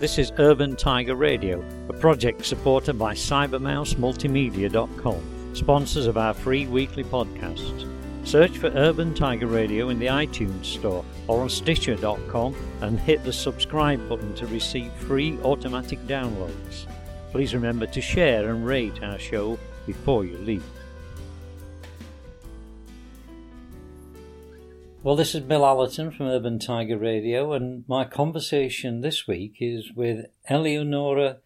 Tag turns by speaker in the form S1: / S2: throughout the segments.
S1: This is Urban Tiger Radio, a project supported by CybermouseMultimedia.com, sponsors of our free weekly podcasts. Search for Urban Tiger Radio in the iTunes Store or on Stitcher.com and hit the subscribe button to receive free automatic downloads. Please remember to share and rate our show before you leave. Well, this is Bill Allerton from Urban Tiger Radio, and my conversation this week is with Eleonora.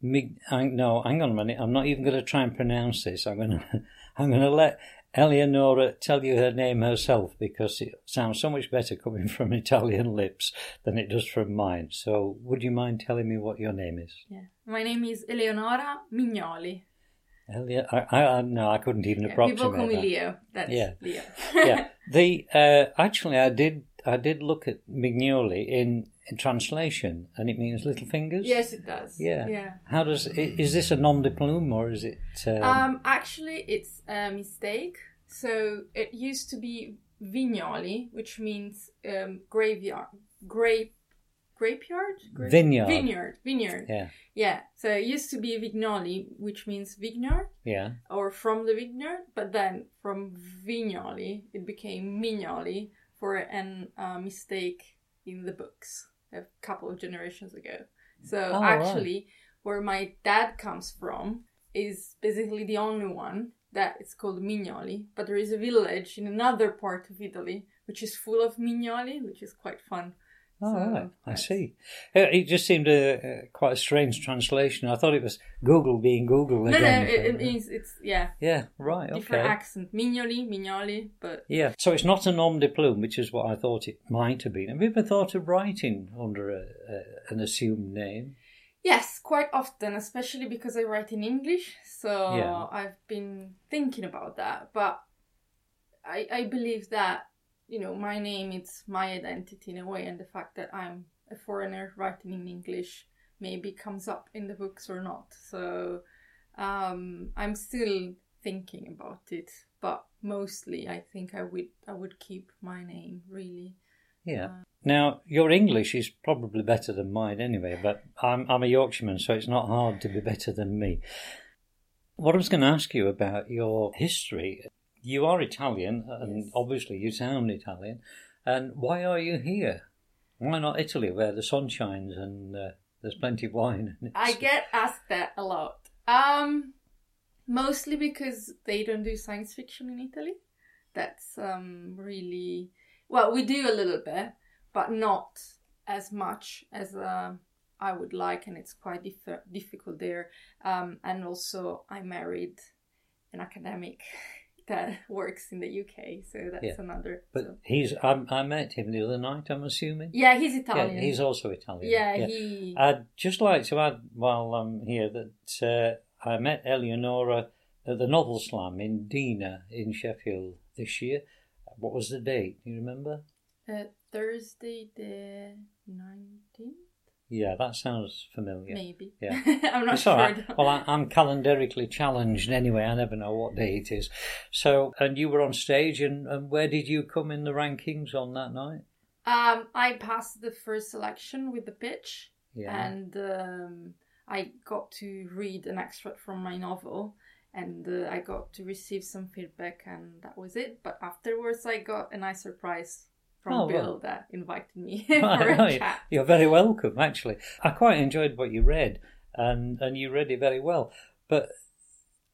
S1: Mig- no, hang on a minute. I'm not even going to try and pronounce this. I'm going to, I'm going to let Eleonora tell you her name herself because it sounds so much better coming from Italian lips than it does from mine. So, would you mind telling me what your name is?
S2: Yeah, my name is Eleonora Mignoli.
S1: I, I, I, no, I couldn't even
S2: Yeah,
S1: approximate
S2: people call me
S1: that.
S2: Leo. That's
S1: Yeah.
S2: Leo.
S1: yeah, the uh, actually, I did, I did look at Mignoli in, in translation, and it means little fingers.
S2: yes, it does.
S1: Yeah.
S2: Yeah.
S1: How does is this a nom de plume or is it? Um,
S2: Um, actually, it's a mistake. So it used to be Vignoli, which means um, graveyard, grape, grapeyard, Grape-
S1: Vineyard.
S2: vineyard, vineyard.
S1: yeah,
S2: Yeah. So it used to be Vignoli, which means vineyard.
S1: yeah.
S2: or from the vineyard, but then from Vignoli it became Mignoli for an uh, mistake in the books a couple of generations ago. So
S1: Oh, right.
S2: actually, where my dad comes from is basically the only one that it's called Mignoli, but there is a village in another part of Italy which is full of Mignoli, which is quite fun.
S1: Oh,
S2: So,
S1: right. I see. Uh, It just seemed a, a quite a strange translation. I thought it was Google being Google
S2: again. No,
S1: no,
S2: it, it means it's yeah,
S1: yeah, right.
S2: different
S1: Okay.
S2: accent. Mignoli, Mignoli, but
S1: Yeah, so it's not a nom de plume, which is what I thought it might have been. Have you ever thought of writing under a, a, an assumed name?
S2: Yes, quite often, especially because I write in English. So
S1: Yeah.
S2: I've been thinking about that. But I, I believe that, you know, my name it's my identity in a way, and the fact that I'm a foreigner writing in English maybe comes up in the books or not. So um, I'm still thinking about it, but mostly I think I would I would keep my name really.
S1: Yeah.
S2: Uh,
S1: Now, your English is probably better than mine anyway, but I'm, I'm a Yorkshireman, so it's not hard to be better than me. What I was going to ask you about your history, you are Italian, and
S2: Yes.
S1: obviously you sound Italian, and why are you here? Why not Italy, where the sun shines and uh, there's plenty of wine? And
S2: I get asked that a lot. Um, mostly because they don't do science fiction in Italy. That's um really well, we do a little bit, but not as much as uh, I would like, and it's quite diff- difficult there. Um, and also, I married an academic that works in the UK, so that's
S1: Yeah.
S2: another.
S1: But
S2: so-
S1: he's, I, I met him the other night, I'm assuming.
S2: yeah, he's Italian.
S1: Yeah, he's also Italian.
S2: yeah, he.
S1: I'd just like to add while I'm here that uh, I met Eleonora at the Novel Slam in Dina in Sheffield this year. What was the date? Do you remember?
S2: Uh, Thursday the 19th,
S1: Yeah, that sounds familiar.
S2: maybe.
S1: Yeah.
S2: I'm not
S1: It's
S2: sure.
S1: right. Well, I, I'm calendarically challenged anyway. I never know what day it is. So, and you were on stage, and, and where did you come in the rankings on that night?
S2: Um, I passed the first selection with the pitch,
S1: Yeah.
S2: and um, I got to read an extract from my novel, and uh, I got to receive some feedback, and that was it. But afterwards, I got a nice surprise from
S1: Oh,
S2: Bill
S1: well.
S2: that invited me for a chat.
S1: You're very welcome, actually. I quite enjoyed what you read, and, and you read it very well. But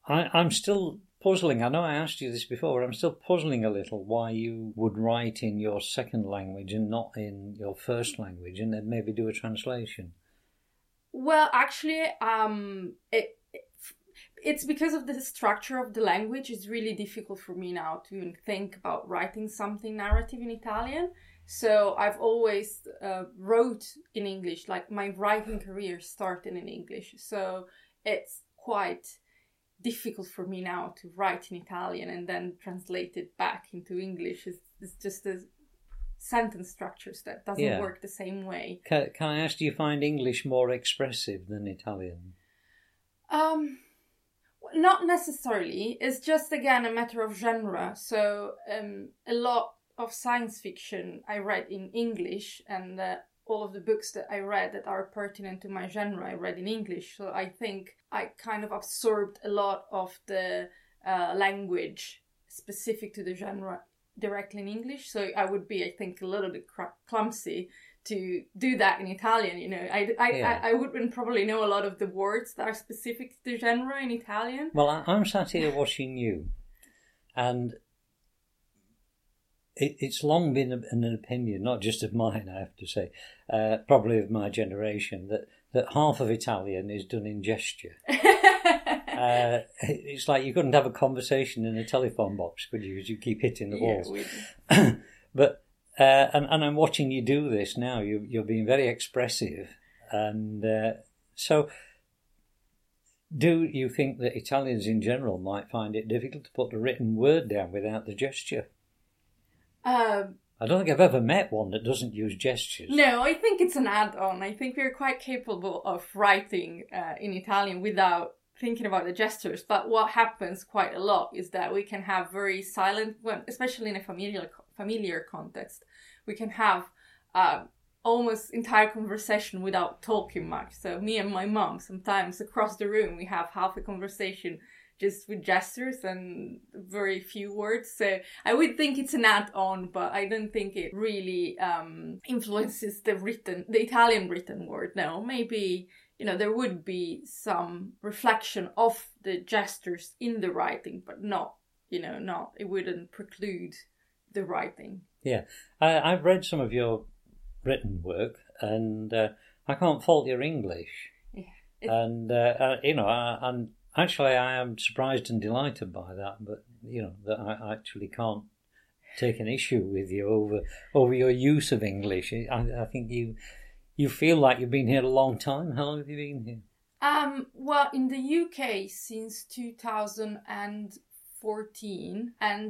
S1: I, I'm still puzzling. I know I asked you this before, but I'm still puzzling a little why you would write in your second language and not in your first language, and then maybe do a translation.
S2: Well, actually, um, it- it's because of the structure of the language. It's really difficult for me now to even think about writing something narrative in Italian. So I've always uh, wrote in English. Like my writing career started in English. So it's quite difficult for me now to write in Italian and then translate it back into English. It's, it's just a sentence structures that doesn't
S1: Yeah.
S2: work the same way.
S1: Can, can I ask, do you find English more expressive than Italian?
S2: Um, not necessarily. It's just again a matter of genre. So um, a lot of science fiction I read in English, and uh, all of the books that I read that are pertinent to my genre I read in English. So I think I kind of absorbed a lot of the uh, language specific to the genre directly in English. So I would be, I think, a little bit cr- clumsy to do that in Italian. You know, I, I,
S1: Yeah.
S2: I, I wouldn't probably know a lot of the words that are specific to the genre in Italian.
S1: Well, I, I'm sat here watching you, and it, it's long been an opinion, not just of mine, I have to say, uh, probably of my generation, that, that half of Italian is done in gesture. Uh, it's like you couldn't have a conversation in a telephone box, could you? Because you keep hitting the
S2: Yeah,
S1: walls.
S2: we-
S1: but uh, and and I'm watching you do this now. You you're being very expressive, and uh, so. Do you think that Italians in general might find it difficult to put the written word down without the gesture?
S2: um,
S1: I don't think I've ever met one that doesn't use gestures.
S2: No, I think it's an add-on. I think we're quite capable of writing uh, in Italian without thinking about the gestures. But what happens quite a lot is that we can have very silent, especially in a familiar familiar context, we can have uh, almost entire conversation without talking much. So me and my mom, sometimes across the room, we have half a conversation just with gestures and very few words. So I would think it's an add-on, but I don't think it really um, influences the written, the Italian written word. No, maybe you know there would be some reflection of the gestures in the writing, but not you know not it wouldn't preclude the writing.
S1: Yeah, I, I've read some of your written work, and uh, I can't fault your English.
S2: Yeah.
S1: And uh, uh, you know, I, and actually, I am surprised and delighted by that. But you know, that I actually can't take an issue with you over over your use of English. I, I think you you feel like you've been here a long time. How long have you been here?
S2: Um, well, in the UK since 2000 and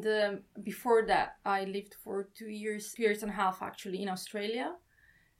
S2: um, before that, I lived for two years, two years and a half actually in Australia.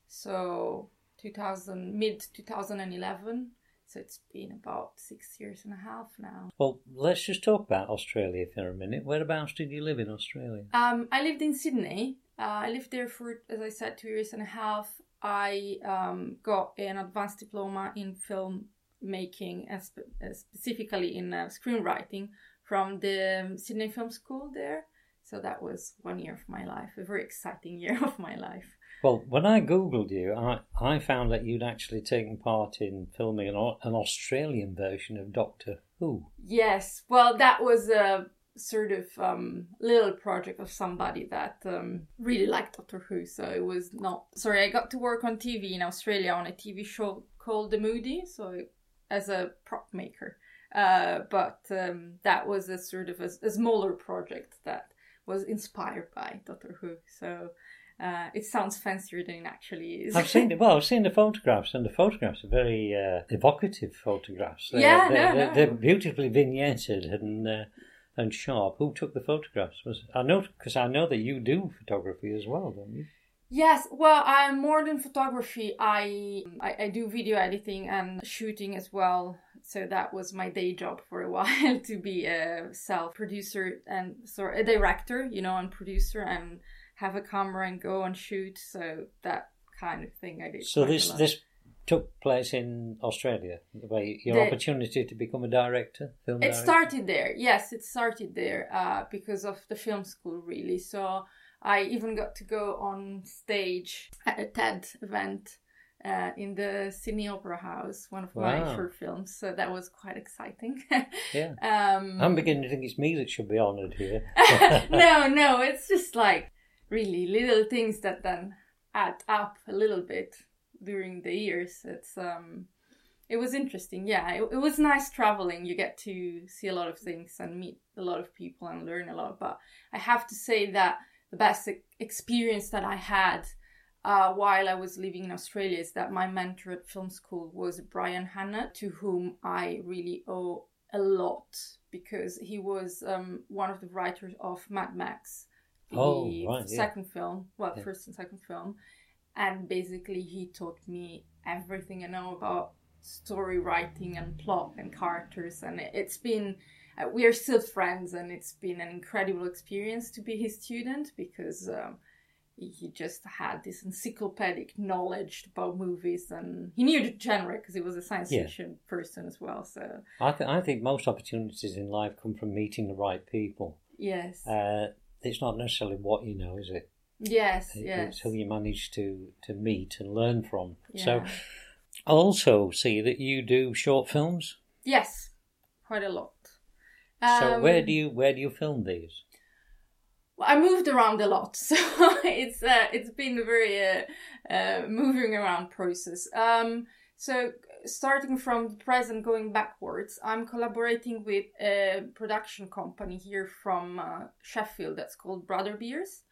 S2: So 2000, mid 2011. So it's been about six years and a half now.
S1: Well, let's just talk about Australia for a minute. Whereabouts did you live in Australia?
S2: Um, I lived in Sydney. Uh, I lived there for, as I said, two years and a half. I um, got an advanced diploma in film making, and spe- specifically in uh, screenwriting, from the Sydney Film School there. So that was one year of my life, a very exciting year of my life.
S1: Well, when I googled you, I, I found that you'd actually taken part in filming an, an Australian version of Doctor Who.
S2: Yes, well, that was a sort of um, little project of somebody that um, really liked Doctor Who. So it was not. Sorry, I got to work on TV in Australia on a TV show called The Moody. So as a prop maker, uh, but um, that was a sort of a, a smaller project that was inspired by Doctor Who. So. Uh, it sounds fancier than it actually is.
S1: I've seen the, well, I've seen the photographs, and the photographs are very uh, evocative photographs. They're,
S2: Yeah,
S1: they're,
S2: no,
S1: they're,
S2: no.
S1: they're beautifully vignetted and uh, and sharp. Who took the photographs? Was I know because I know that you do photography as well, don't you?
S2: Yes, well, I'm more than photography. I, I I do video editing and shooting as well. So that was my day job for a while to be a self producer and so a director, you know, and producer and have a camera and go and shoot. So that kind of thing I did.
S1: So this this took place in Australia. The way your
S2: The-
S1: opportunity to become a director, film
S2: It
S1: director.
S2: started there. Yes, it started there uh, because of the film school, really. So I even got to go on stage at a TED event uh, in the Sydney Opera House, one of my
S1: Wow.
S2: short films. So that was quite exciting.
S1: Yeah.
S2: um,
S1: I'm beginning to think it's me that should be honoured here.
S2: no, no, it's just like really little things that then add up a little bit during the years. It's um, it was interesting. Yeah, it, it was nice traveling. You get to see a lot of things and meet a lot of people and learn a lot. But I have to say that the best experience that I had. Uh, while I was living in Australia, is that my mentor at film school was Brian Hannant, to whom I really owe a lot because he was um, one of the writers of Mad Max, the
S1: Oh, right, yeah.
S2: second film, well,
S1: Yeah.
S2: first and second film, and basically he taught me everything I know about story writing and plot and characters, and it's been. Uh, we are still friends, and it's been an incredible experience to be his student because um, he just had this encyclopedic knowledge about movies and he knew the genre because he was a science
S1: Yeah.
S2: fiction person as well so
S1: I, th- I think most opportunities in life come from meeting the right people.
S2: yes
S1: Uh, it's not necessarily what you know, is it?
S2: yes
S1: It-
S2: yes
S1: It's who you manage to, to meet and learn from.
S2: Yeah.
S1: So I also see that you do short films.
S2: yes quite a lot
S1: so
S2: Um,
S1: where do you where do you film these?
S2: Well, I moved around a lot, so it's uh, it's been a very uh, uh, moving around process. Um, so starting from the present, going backwards, I'm collaborating with a production company here from uh, Sheffield that's called Brother Beers.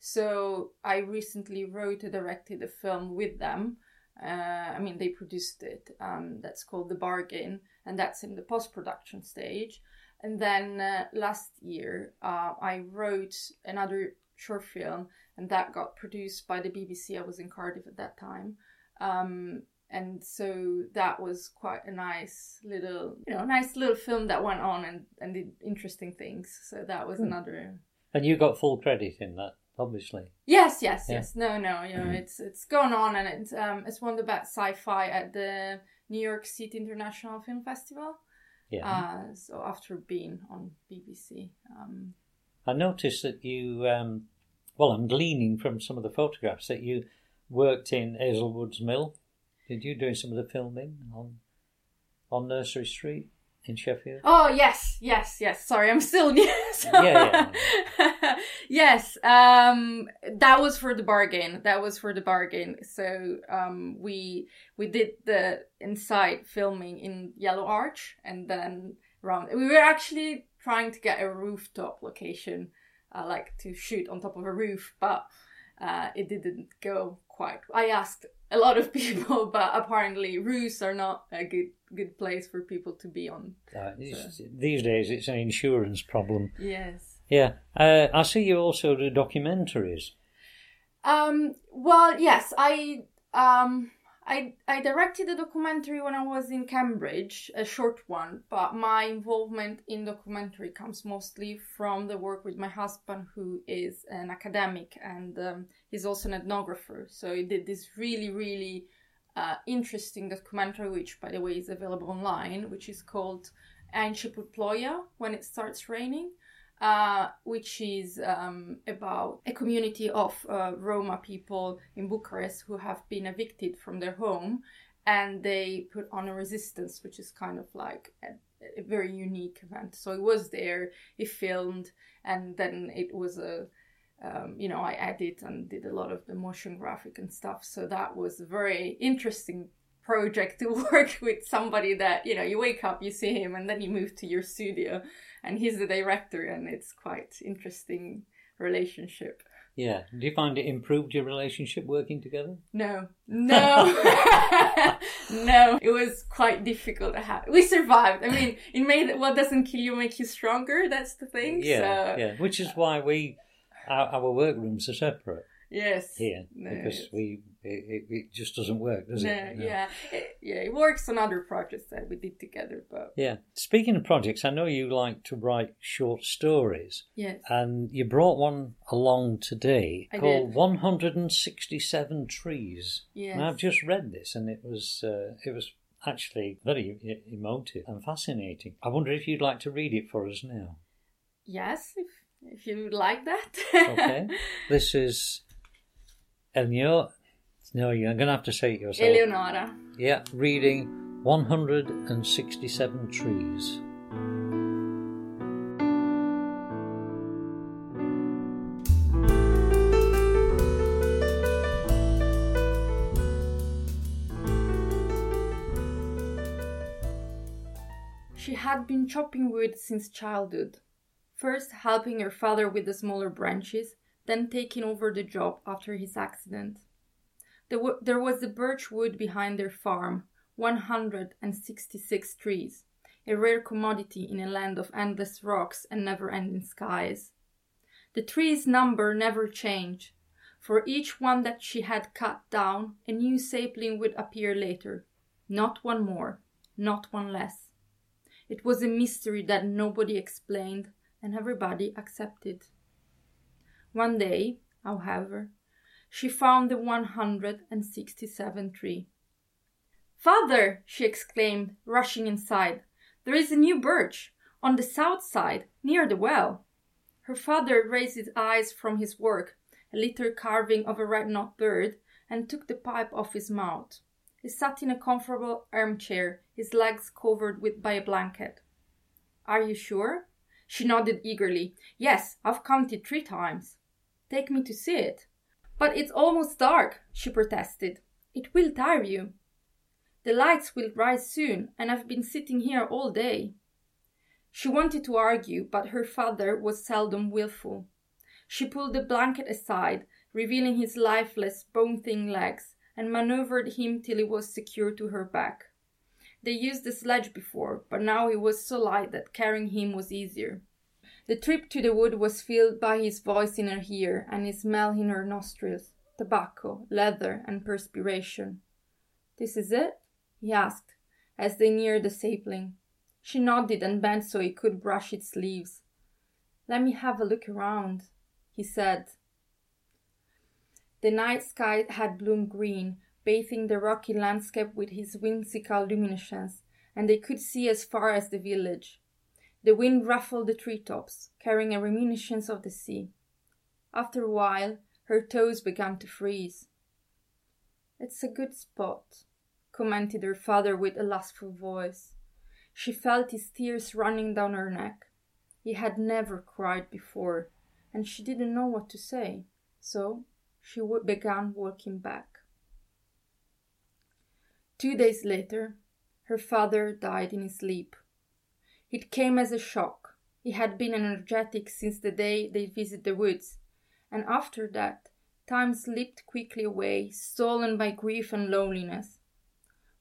S2: So I recently wrote and directed a film with them. Uh, I mean, they produced it. Um, that's called The Bargain, and that's in the post production stage. And then uh, last year, uh, I wrote another short film, and that got produced by the BBC. I was in Cardiff at that time. Um, and so that was quite a nice little, you know, nice little film that went on and, and did interesting things. So that was
S1: Hmm.
S2: another.
S1: And you got full credit in that, obviously.
S2: Yes, yes,
S1: Yeah.
S2: yes. No, no, you know,
S1: Mhm.
S2: it's it's going on, and it's um, it's won the best sci-fi at the New York City International Film Festival.
S1: Yeah.
S2: Uh, so after being on BBC, um,
S1: I noticed that you, um, well, I'm gleaning from some of the photographs that you worked in Hazelwood's Mill. Did you do some of the filming on on Nursery Street in Sheffield?
S2: Oh yes, yes, yes. Sorry, I'm still new. so-
S1: Yeah,
S2: yes, um, that was for the bargain. That was for the bargain. So um, we we did the inside filming in Yellow Arch, and then around. We were actually trying to get a rooftop location, uh, like to shoot on top of a roof, but uh, it didn't go quite. I asked a lot of people, but apparently roofs are not a good good place for people to be on.
S1: Uh, it's- these days, it's an insurance problem.
S2: Yes.
S1: Yeah, uh, I see you also do documentaries.
S2: Um. Well, yes. I um. I I directed a documentary when I was in Cambridge, a short one. But my involvement in documentary comes mostly from the work with my husband, who is an academic and um, he's also an ethnographer. So he did this really, really uh, interesting documentary, which, by the way, is available online, which is called Anshiputploya When It Starts Raining uh, which is um, about a community of uh, Roma people in Bucharest who have been evicted from their home and they put on a resistance, which is kind of like a, a very unique event. So it was there, it filmed, and then it was a um, you know, I edit and did a lot of the motion graphic and stuff. So that was a very interesting project to work with somebody that, you know, you wake up, you see him, and then you move to your studio and he's the director, and it's quite interesting relationship.
S1: Yeah. Do you find it improved your relationship working together?
S2: No, no, no. It was quite difficult to have. We survived. I mean, it made what doesn't kill you make you stronger. That's the thing.
S1: Yeah,
S2: so,
S1: yeah. Which is why we our, our workrooms are separate
S2: Yes.
S1: here
S2: No,
S1: because
S2: it's-
S1: we it, it, just doesn't work, does
S2: no,
S1: it? No.
S2: yeah, it, yeah. It works on other projects that we did together, but
S1: Yeah. Speaking of projects, I know you like to write short stories,
S2: yes.
S1: and you brought one along today
S2: I
S1: called
S2: did.
S1: 167 Trees.
S2: Yes.
S1: And I've just read this, and it was uh, it was actually very emotive and fascinating. I wonder if you'd like to read it for us now.
S2: Yes, if if you like that.
S1: Okay. this is Eleonora. No, you're going to have to say it yourself.
S2: Eleonora.
S1: Yeah, reading 167 Trees.
S2: She had been chopping wood since childhood, first helping her father with the smaller branches, then taking over the job after his accident. There, wa- there was the birch wood behind their farm, 166 trees, a rare commodity in a land of endless rocks and never ending skies. The trees' number never changed. For each one that she had cut down, a new sapling would appear later. Not one more, not one less. It was a mystery that nobody explained and everybody accepted. One day, however, she found the 167th tree. Father, she exclaimed, rushing inside, there is a new birch on the south side, near the well. Her father raised his eyes from his work, a little carving of a red knot bird, and took the pipe off his mouth. He sat in a comfortable armchair, his legs covered with by a blanket. Are you sure? She nodded eagerly. Yes, I've counted three times. Take me to see it. But it's almost dark, she protested. It will tire you. The lights will rise soon, and I've been sitting here all day. She wanted to argue, but her father was seldom wilful. She pulled the blanket aside, revealing his lifeless, bone thin legs, and maneuvered him till he was secure to her back. They used the sledge before, but now he was so light that carrying him was easier. The trip to the wood was filled by his voice in her ear and his smell in her nostrils tobacco, leather, and perspiration. This is it? he asked, as they neared the sapling. She nodded and bent so he could brush its leaves. Let me have a look around, he said. The night sky had bloomed green, bathing the rocky landscape with his whimsical luminescence, and they could see as far as the village. The wind ruffled the tree tops, carrying a reminiscence of the sea. After a while, her toes began to freeze. It's a good spot, commented her father with a lustful voice. She felt his tears running down her neck. He had never cried before, and she didn't know what to say, so she began walking back. Two days later, her father died in his sleep. It came as a shock. He had been energetic since the day they visited the woods, and after that, time slipped quickly away, stolen by grief and loneliness.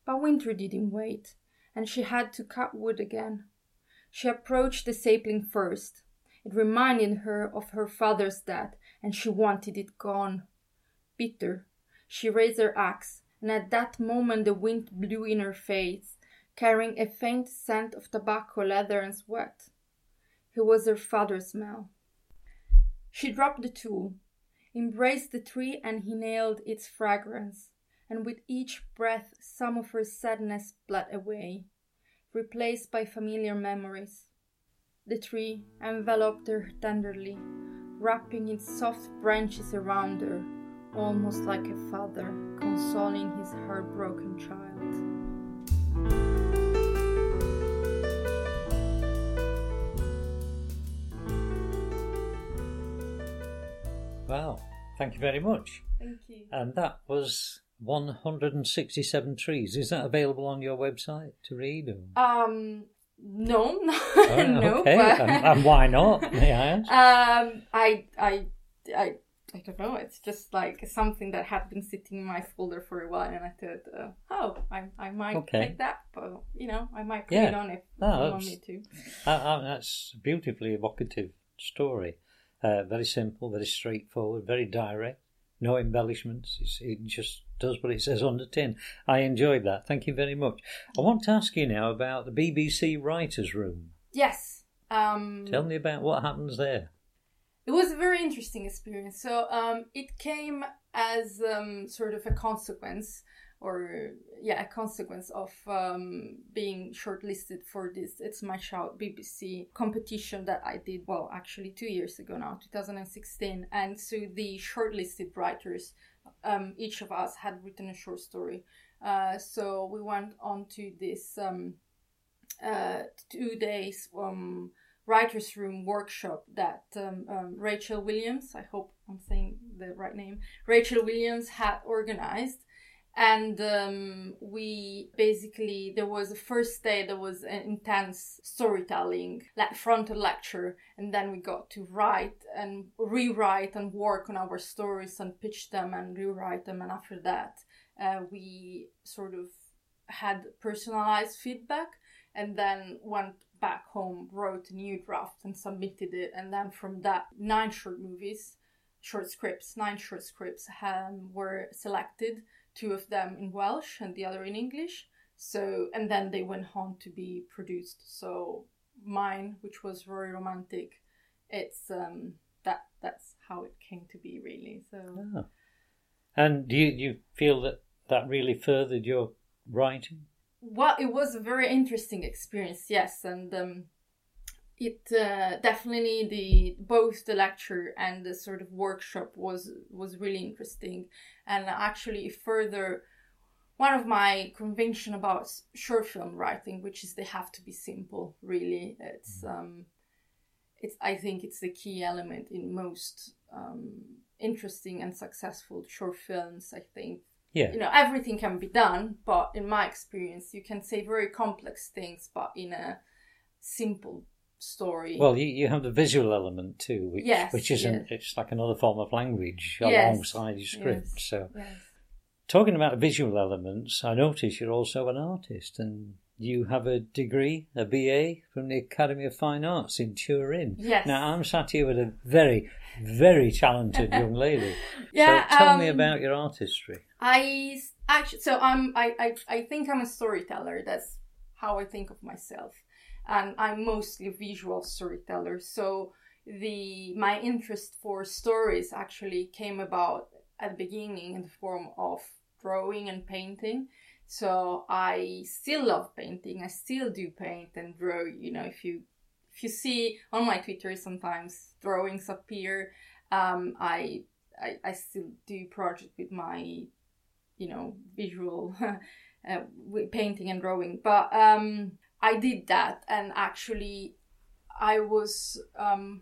S2: But winter didn't wait, and she had to cut wood again. She approached the sapling first. It reminded her of her father's death, and she wanted it gone. Bitter, she raised her axe, and at that moment the wind blew in her face, carrying a faint scent of tobacco, leather, and sweat. It was her father's smell. She dropped the tool, embraced the tree, and inhaled its fragrance, and with each breath some of her sadness bled away, replaced by familiar memories. The tree enveloped her tenderly, wrapping its soft branches around her, almost like a father consoling his heartbroken child.
S1: Wow, thank you very much.
S2: Thank you.
S1: And that was 167 trees. Is that available on your website to read? Or?
S2: Um, no,
S1: Oh,
S2: no.
S1: okay,
S2: but-
S1: and, and why not? May I ask?
S2: Um, I, I, I, I don't know. It's just like something that had been sitting in my folder for a while, and I thought, uh, oh, I, I might
S1: Okay.
S2: take that, but you know, I might put
S1: Yeah.
S2: it on if
S1: No,
S2: you want me to.
S1: Uh, uh, that's a beautifully evocative story. Uh, very simple, very straightforward, very direct. No embellishments. It's, it just does what it says on the tin. I enjoyed that. Thank you very much. I want to ask you now about the BBC Writers' Room.
S2: Yes. Um,
S1: Tell me about what happens there.
S2: It was a very interesting experience. So um, it came as um, sort of a consequence, or yeah, a consequence of um, being shortlisted for this It's My Shout BBC competition that I did. Well, actually, two years ago now, 2016. And so the shortlisted writers, um, each of us had written a short story. Uh, so we went on to this um, uh, two days. Um, writers room workshop that um, um, Rachel Williams, I hope I'm saying the right name, Rachel Williams had organized. And um, we basically, there was a first day, there was an intense storytelling, like frontal lecture, and then we got to write and rewrite and work on our stories and pitch them and rewrite them. And after that, uh, we sort of had personalized feedback and then went back home, wrote a new draft and submitted it. And then from that, nine short movies, short scripts, nine short scripts um, were selected, two of them in Welsh and the other in English. So, and then they went on to be produced. So, mine, which was very romantic, it's um, that that's how it came to be, really. So,
S1: Ah. And do you, do you feel that that really furthered your writing?
S2: Well, it was a very interesting experience, yes, and um, it uh, definitely the both the lecture and the sort of workshop was was really interesting, and actually further one of my conviction about short film writing, which is they have to be simple. Really, it's mm-hmm. um, it's I think it's the key element in most um, interesting and successful short films. I think
S1: yeah.
S2: you know everything can be done, but in my experience, you can say very complex things, but in a simple story.
S1: Well, you, you have the visual element too, which
S2: yes,
S1: which isn't
S2: yes.
S1: it's like another form of language
S2: Yes,
S1: alongside your script. So talking about visual elements, I notice you're also an artist and you have a degree, a BA from the Academy of Fine Arts in Turin.
S2: Yes.
S1: Now I'm sat here with a very, very talented young lady.
S2: Yeah,
S1: So tell me
S2: um,
S1: about your artistry.
S2: I actually, so I'm, I, I, I think I'm a storyteller. That's how I think of myself, and I'm mostly a visual storyteller. So the my interest for stories actually came about at the beginning in the form of drawing and painting. So I still love painting. I still do paint and draw. You know, if you if you see on my Twitter, sometimes drawings appear. Um, I, I I still do project with my you know visual uh, painting and drawing but um i did that and actually i was um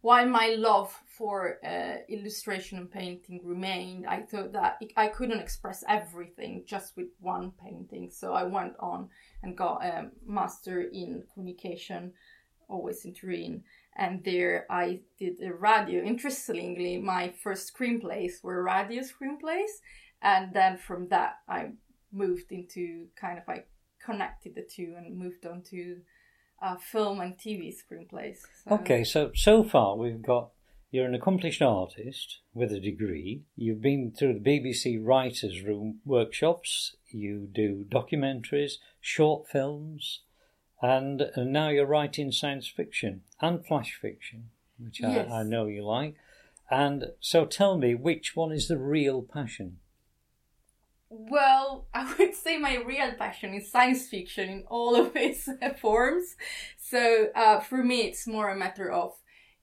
S2: while my love for uh, illustration and painting remained i thought that i couldn't express everything just with one painting. So i went on and got a master in communication always in turin. And there i did a radio. Interestingly my first screenplays were radio screenplays. And then from that i moved into kind of i connected the two and moved on to uh, film and tv screenplays. So,
S1: Okay, so so far we've got you're an accomplished artist with a degree. You've been through the BBC Writers' Room workshops. You do documentaries, short films, and, and now you're writing science fiction and flash fiction, which
S2: Yes.
S1: I, I know you like. And so tell me, which one is the real passion?
S2: Well, I would say my real passion is science fiction in all of its forms. So uh, for me, it's more a matter of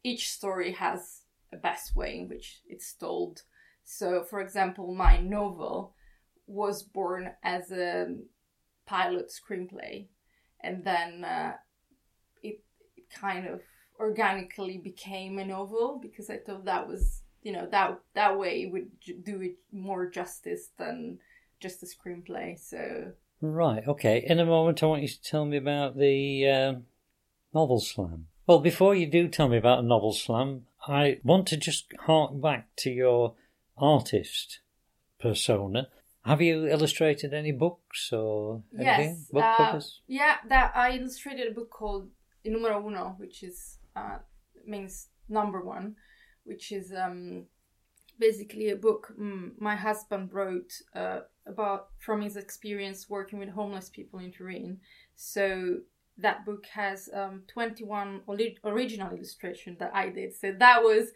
S2: each story has a best way in which it's told. So, for example, my novel was born as a pilot screenplay, and then uh, it, it kind of organically became a novel because I thought that was you know that that way would do it more justice than just a screenplay. So
S1: Right, okay. In a moment, I want you to tell me about the um novel slam. Well, before you do tell me about a novel slam, I want to just hark back to your artist persona. Have you illustrated any books or anything?
S2: Yes,
S1: Book
S2: uh,
S1: covers?
S2: Yeah, that I illustrated a book called Il Numero Uno, which is uh, means number one, which is um, basically a book mm, my husband wrote uh, about from his experience working with homeless people in Turin. So that book has um, 21 original illustration that I did. So that was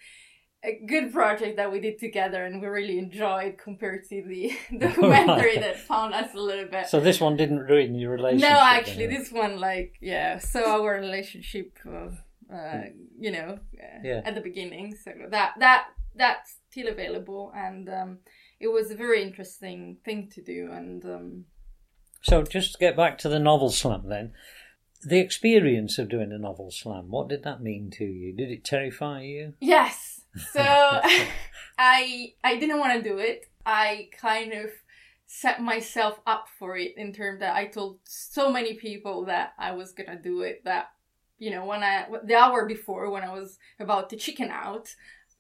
S2: a good project that we did together and we really enjoyed compared to the documentary that found us a little bit
S1: So this one didn't ruin your relationship?
S2: no, actually, this one, like, yeah. So our relationship, uh, uh, you know, uh,
S1: Yeah.
S2: at the beginning. So that that that's still available, and um, it was a very interesting thing to do. And um,
S1: So just to get back to the novel slam then. The experience of doing a novel slam, what did that mean to you? Did it terrify you?
S2: yes, so I I didn't want to do it. I kind of set myself up for it in terms that I told so many people that I was gonna do it that you know when I the hour before when I was about to chicken out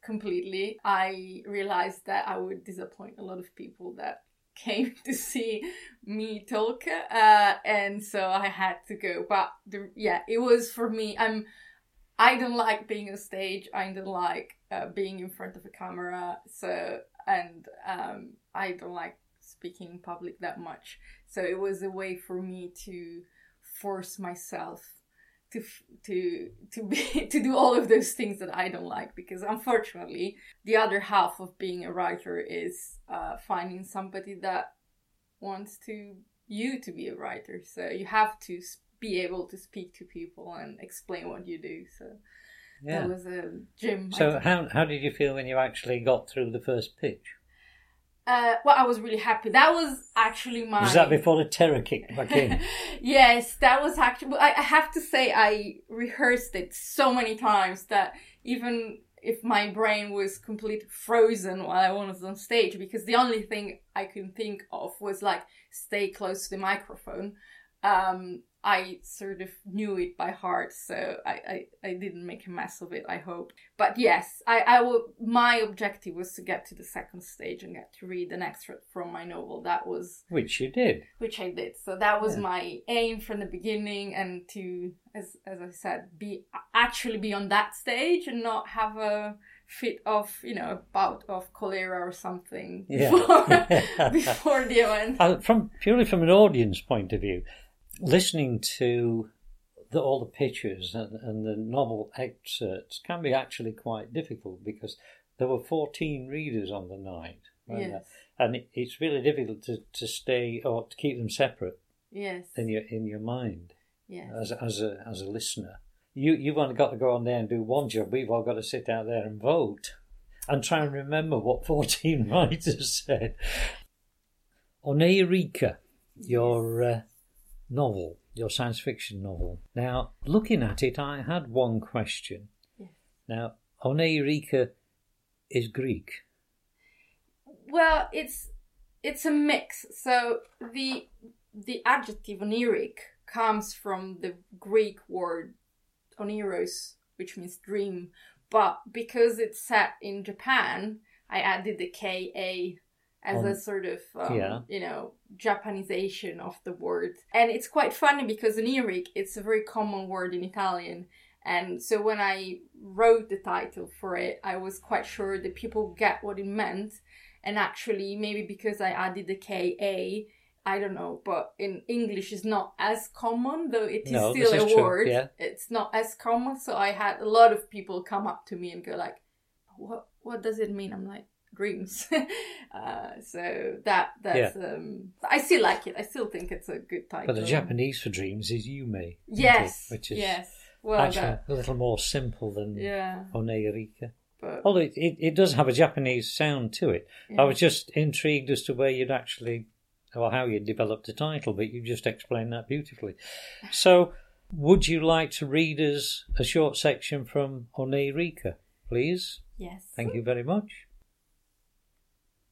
S2: completely I realized that I would disappoint a lot of people that came to see me talk uh, and so I had to go. But the, yeah it was for me I'm I don't like being on stage. I don't like uh, being in front of a camera. So and um, I don't like speaking in public that much. So it was a way for me to force myself to to to be to do all of those things that I don't like because unfortunately the other half of being a writer is uh, finding somebody that wants to you to be a writer. So you have to be able to speak to people and explain what you do. So yeah. that was a gym
S1: so how, how did you feel when you actually got through the first pitch
S2: uh, well, I was really happy. That was actually my.
S1: Was that before the terror kicked back in?
S2: yes, that was actually. I, I have to say, I rehearsed it so many times that even if my brain was completely frozen while I was on stage, because the only thing I could think of was like stay close to the microphone. Um, I sort of knew it by heart, so I, I, I didn't make a mess of it, I hope. But yes, I, I will, my objective was to get to the second stage and get to read an extract from my novel. That was.
S1: Which you did.
S2: Which I did. So that was yeah. my aim from the beginning and to, as, as I said, be actually be on that stage and not have a fit of you know bout of cholera or something yeah. before, before the event.
S1: Uh, from purely from an audience point of view, listening to the, all the pictures and, and the novel excerpts can be actually quite difficult because there were 14 readers on the night.
S2: Yes.
S1: And it, it's really difficult to, to stay or to keep them separate.
S2: Yes.
S1: In your in your mind.
S2: Yes.
S1: As as a as a listener, you you've only got to go on there and do one job. We've all got to sit out there and vote, and try and remember what fourteen writers said. Oneiroka, your uh, novel, your science fiction novel. Now, looking at it, I had one question.
S2: Yes.
S1: Now, Oneiroka is Greek.
S2: Well, it's it's a mix. So the the adjective oniric comes from the Greek word oniros, which means dream. But because it's set in Japan, I added the K A as a sort of um, yeah. you know Japanization of the word, and it's quite funny because oniric it's a very common word in Italian, and so when I wrote the title for it, I was quite sure that people get what it meant, and actually maybe because I added the K A. I don't know, but in English it's not as common, though it is no, still a word. Yeah. It's not as common, so I had a lot of people come up to me and go like, "What? What does it mean?" I'm like, dreams. uh, so that that's yeah. um, I still like it. I still think it's a good title.
S1: But the Japanese for dreams is Yume.
S2: Yes, which is yes. Well,
S1: actually that, a little more simple than
S2: yeah.
S1: Oneiroka. But, Although it, it, it, does have a Japanese sound to it. Yeah. I was just intrigued as to where you'd actually, or how you'd developed the title, but you just explained that beautifully. So, would you like to read us a short section from Oneiroka, please?
S2: Yes.
S1: Thank you very much.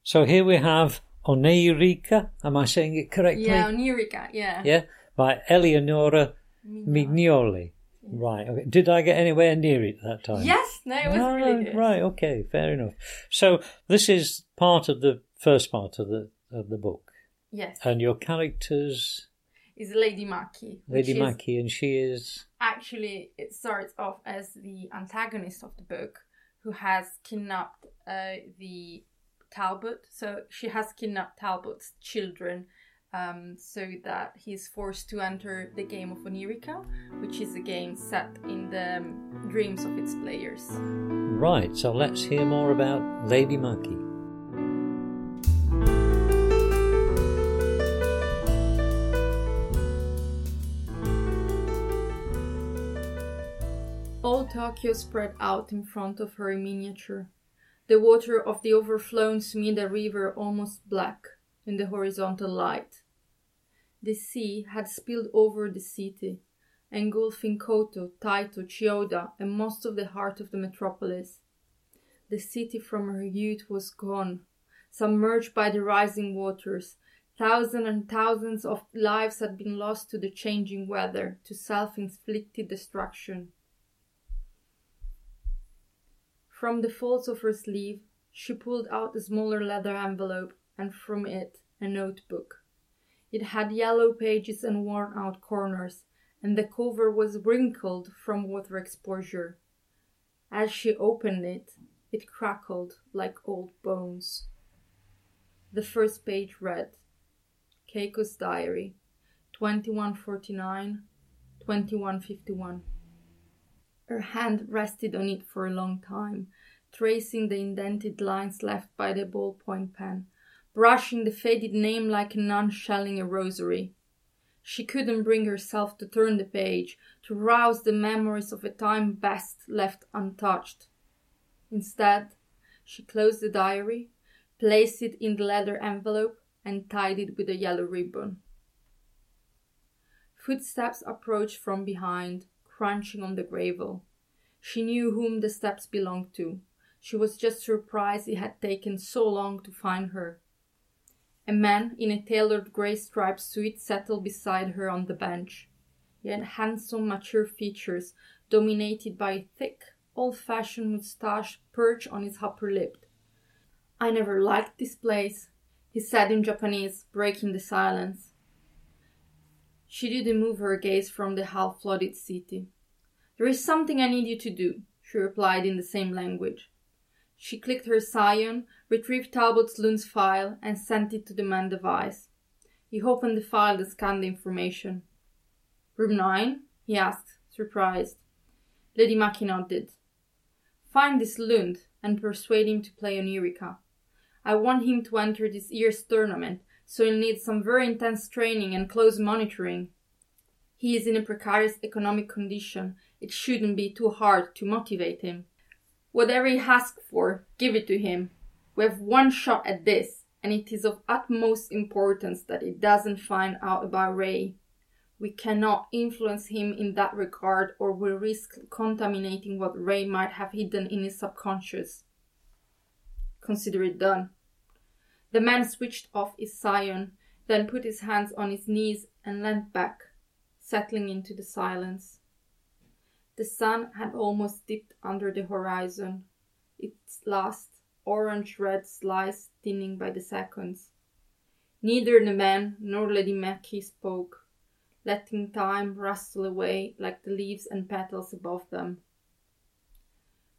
S1: So here we have Oneiroka. Am I saying it correctly?
S2: Yeah, Oneiroka. Yeah.
S1: Yeah, by Eleonora Mignoli. Right. Okay. Did I get anywhere near it that time?
S2: Yes. No, it was really good.
S1: Right. Okay. Fair enough. So this is part of the first part of the of the book.
S2: Yes.
S1: And your characters
S2: is Lady Maki.
S1: Lady Maki, and she is
S2: actually it starts off as the antagonist of the book, who has kidnapped uh, the Talbot. So she has kidnapped Talbot's children um, so that he's forced to enter the game of Onirica, which is a game set in the um, dreams of its players.
S1: Right, so let's hear more about Lady Maki.
S2: All Tokyo spread out in front of her in miniature the water of the overflown Sumida River almost black in the horizontal light. The sea had spilled over the city, engulfing Koto, Taito, Chiyoda, and most of the heart of the metropolis. The city from her youth was gone, submerged by the rising waters. Thousands and thousands of lives had been lost to the changing weather, to self inflicted destruction. From the folds of her sleeve, she pulled out a smaller leather envelope and from it a notebook. It had yellow pages and worn out corners, and the cover was wrinkled from water exposure. As she opened it, it crackled like old bones. The first page read Keiko's Diary, 2149 2151. Her hand rested on it for a long time, tracing the indented lines left by the ballpoint pen, brushing the faded name like a nun shelling a rosary. She couldn't bring herself to turn the page, to rouse the memories of a time best left untouched. Instead, she closed the diary, placed it in the leather envelope, and tied it with a yellow ribbon. Footsteps approached from behind, crunching on the gravel. She knew whom the steps belonged to. She was just surprised it had taken so long to find her. A man in a tailored grey striped suit settled beside her on the bench. He had handsome, mature features, dominated by a thick, old fashioned moustache perched on his upper lip. I never liked this place, he said in Japanese, breaking the silence. She didn't move her gaze from the half flooded city. There is something I need you to do, she replied in the same language. She clicked her scion, retrieved Talbot Sloane's file, and sent it to the man device. He opened the file and scanned the information. Room 9? he asked, surprised. Lady Maki nodded. Find this Lund and persuade him to play on Oneirika. I want him to enter this year's tournament, so he'll need some very intense training and close monitoring. He is in a precarious economic condition. It shouldn't be too hard to motivate him. Whatever he asks for, give it to him. We have one shot at this, and it is of utmost importance that he doesn't find out about Ray. We cannot influence him in that regard, or we risk contaminating what Ray might have hidden in his subconscious. Consider it done. The man switched off his scion, then put his hands on his knees and leant back, settling into the silence. The sun had almost dipped under the horizon, its last orange red slice thinning by the seconds. Neither the man nor Lady Maki spoke letting time rustle away like the leaves and petals above them.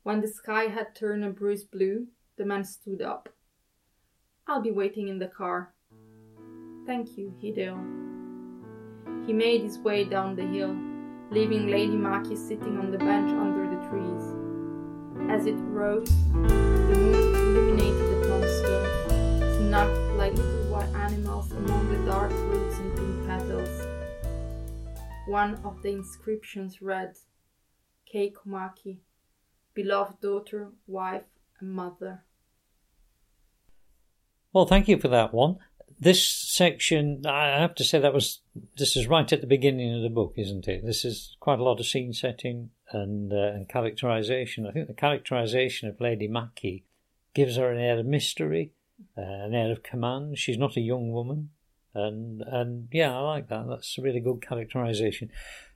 S2: When the sky had turned a bruised blue, the man stood up. I'll be waiting in the car. Thank you, Hideo. He made his way down the hill, leaving Lady Maki sitting on the bench under the trees. As it rose, the moon illuminated the tombstones, snug like little white animals among the dark roots and pink petals. One of the inscriptions read, Kei Komaki, beloved daughter, wife, and mother.
S1: Well, thank you for that one. This section, I have to say, that was this is right at the beginning of the book, isn't it? This is quite a lot of scene setting and uh, and characterization. I think the characterization of Lady Maki gives her an air of mystery, uh, an air of command. She's not a young woman and and yeah, I like that. That's a really good characterization.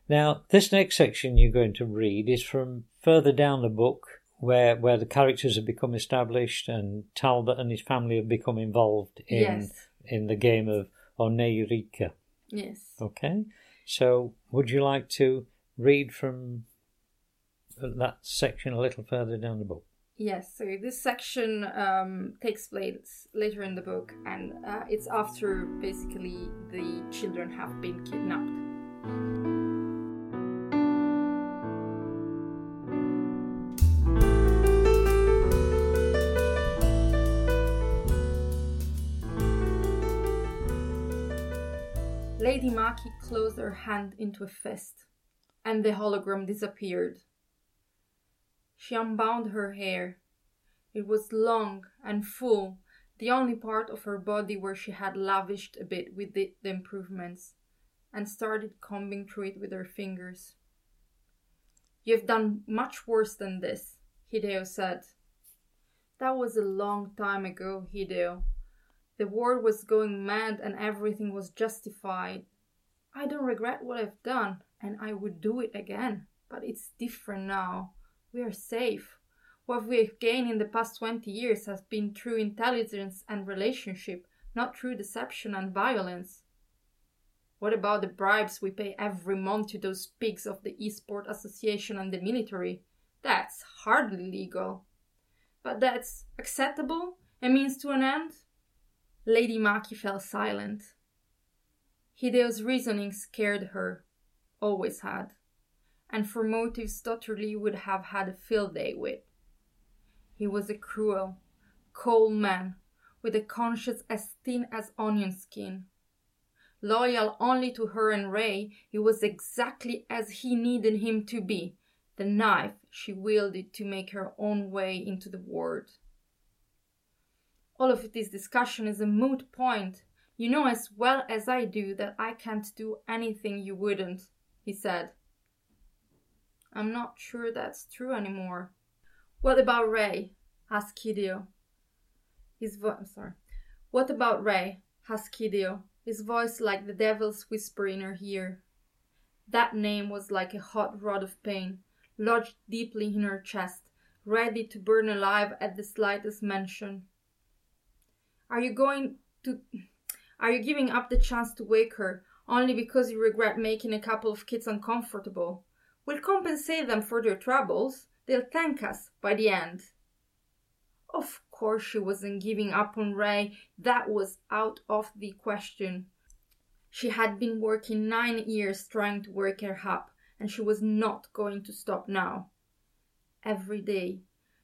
S1: Now, this next section you're going to read is from further down the book, where where the characters have become established and Talbot and his family have become involved in
S2: Yes.
S1: in the game of Oneirika.
S2: Yes.
S1: Okay, so would you like to read from that section a little further down the book?
S2: Yes, so this section um, takes place later in the book, and uh, it's after basically the children have been kidnapped. Maki closed her hand into a fist, and the hologram disappeared. She unbound her hair. It was long and full, the only part of her body where she had lavished a bit with the, the improvements, and started combing through it with her fingers. You've done much worse than this, Hideo said. That was a long time ago, Hideo. The world was going mad and everything was justified. I don't regret what I've done, and I would do it again, but it's different now. We are safe. What we've gained in the past 20 years has been through intelligence and relationship, not through deception and violence. What about the bribes we pay every month to those pigs of the Eastport Association and the military? That's hardly legal. But that's acceptable? A means to an end? Lady Maki fell silent. Hideo's reasoning scared her. always had, and for motives. Lee would have had a field day with. He was a cruel, cold man with a conscience as thin as onion skin. Loyal only to her and Ray, he was exactly as he needed him to be the knife she wielded to make her own way into the world. All of this discussion is a moot point. You know as well as I do that I can't do anything you wouldn't, he said. I'm not sure that's true anymore. What about Ray? asked Hideo. His voice, I'm sorry. What about Ray? asked Hideo, his voice like the devil's whisper in her ear. That name was like a hot rod of pain, lodged deeply in her chest, ready to burn alive at the slightest mention. Are you going to. Are you giving up the chance to wake her only because you regret making a couple of kids uncomfortable? We'll compensate them for their troubles. They'll thank us by the end. Of course, she wasn't giving up on Ray. That was out of the question. She had been working nine years trying to work her up, and she was not going to stop now. Every day,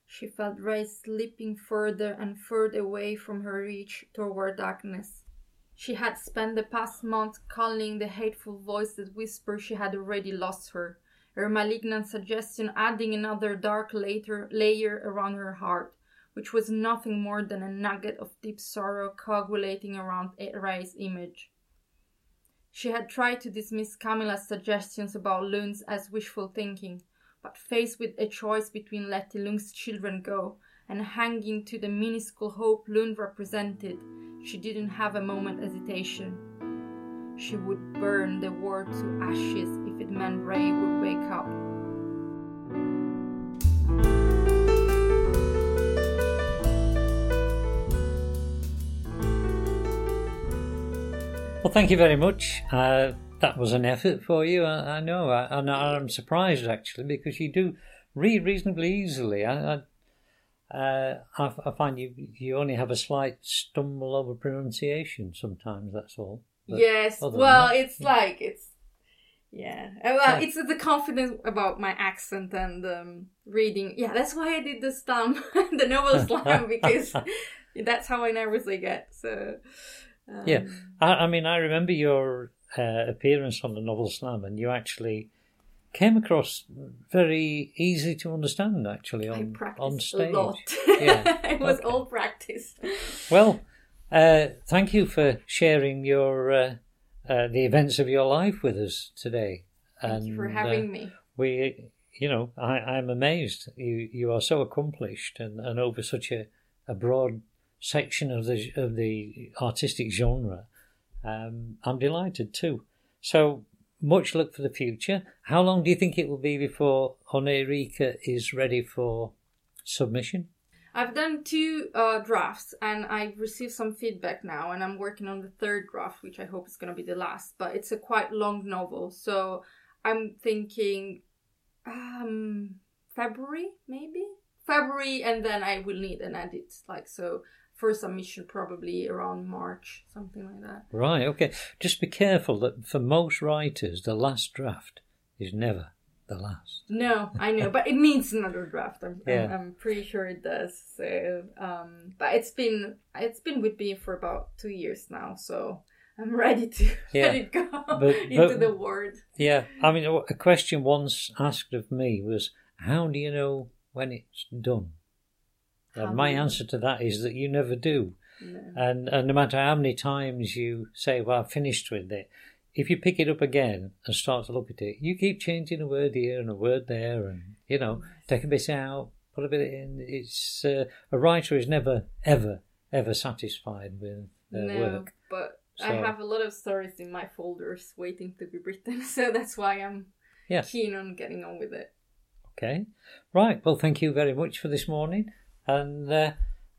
S2: she felt Ray slipping further and further away from her reach toward darkness. She had spent the past month calling the hateful voice that whispered she had already lost her, her malignant suggestion adding another dark later layer around her heart, which was nothing more than a nugget of deep sorrow coagulating around Ray's image. She had tried to dismiss Camilla's suggestions about loons as wishful thinking, but faced with a choice between letting Lund's children go and hanging to the minuscule hope Lund represented, she didn't have a moment hesitation. She would burn the world to ashes if it meant Ray would wake up.
S1: Well, thank you very much. Uh, that was an effort for you. I, I know, I, and I'm surprised actually because you do read reasonably easily. I, I uh, I, I, find you you only have a slight stumble over pronunciation sometimes. That's all.
S2: But yes. Well, that, it's yeah. like it's yeah. Uh, well, it's the confidence about my accent and um, reading. Yeah, that's why I did the slam, the novel slam, because that's how I nervously get. So.
S1: Um, yeah, I, I, mean, I remember your uh, appearance on the novel slam, and you actually came across very easy to understand actually on on stage.
S2: A lot. Yeah, it was okay. all practice.
S1: Well, uh, thank you for sharing your uh, uh, the events of your life with us today.
S2: Thank and, you for having uh, me.
S1: We, you know, I, I'm amazed. You you are so accomplished and, and over such a, a broad section of the of the artistic genre. Um, I'm delighted too. So much luck for the future. How long do you think it will be before Oneirika is ready for submission?
S2: I've done two uh, drafts and I've received some feedback now, and I'm working on the third draft, which I hope is going to be the last. But it's a quite long novel, so I'm thinking um, February, maybe February, and then I will need an edit, like so for submission probably around March, something like that.
S1: Right, okay. Just be careful that for most writers, the last draft is never the last.
S2: No, I know, but it means another draft. I'm, yeah. I'm, I'm, pretty sure it does. So, um, but it's been it's been with me for about two years now, so I'm ready to yeah. let it go but, into but, the word.
S1: Yeah, I mean, a question once asked of me was, "How do you know when it's done?" And my answer to that is that you never do. No. And, and no matter how many times you say, well, I've finished with it, if you pick it up again and start to look at it, you keep changing a word here and a word there and, you know, take a bit out, put a bit in. It's uh, A writer is never, ever, ever satisfied with their no, work.
S2: but so, I have a lot of stories in my folders waiting to be written, so that's why I'm yeah. keen on getting on with it.
S1: Okay. Right. Well, thank you very much for this morning and uh,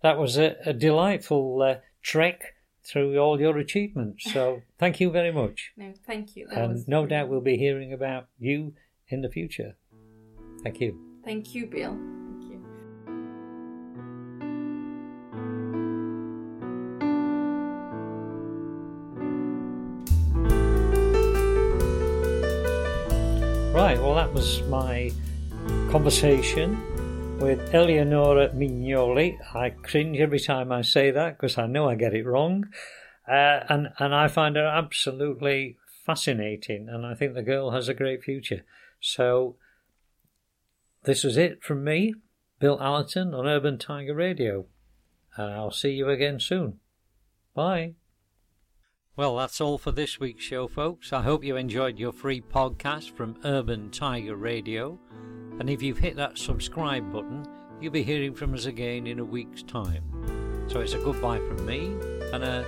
S1: that was a, a delightful uh, trek through all your achievements. So thank you very much.
S2: No, thank you.
S1: That and no doubt we'll be hearing about you in the future. Thank you.
S2: Thank you, Bill. Thank you.
S1: Right, well, that was my conversation with Eleonora Mignoli. I cringe every time I say that because I know I get it wrong. Uh, and, and I find her absolutely fascinating, and I think the girl has a great future. So, this was it from me, Bill Allerton on Urban Tiger Radio. And I'll see you again soon. Bye. Well, that's all for this week's show, folks. I hope you enjoyed your free podcast from Urban Tiger Radio. And if you've hit that subscribe button, you'll be hearing from us again in a week's time. So it's a goodbye from me and a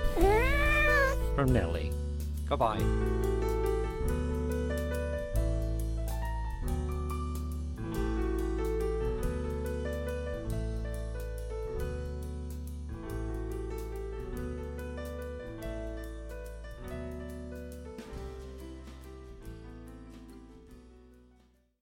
S1: from Nellie. Goodbye.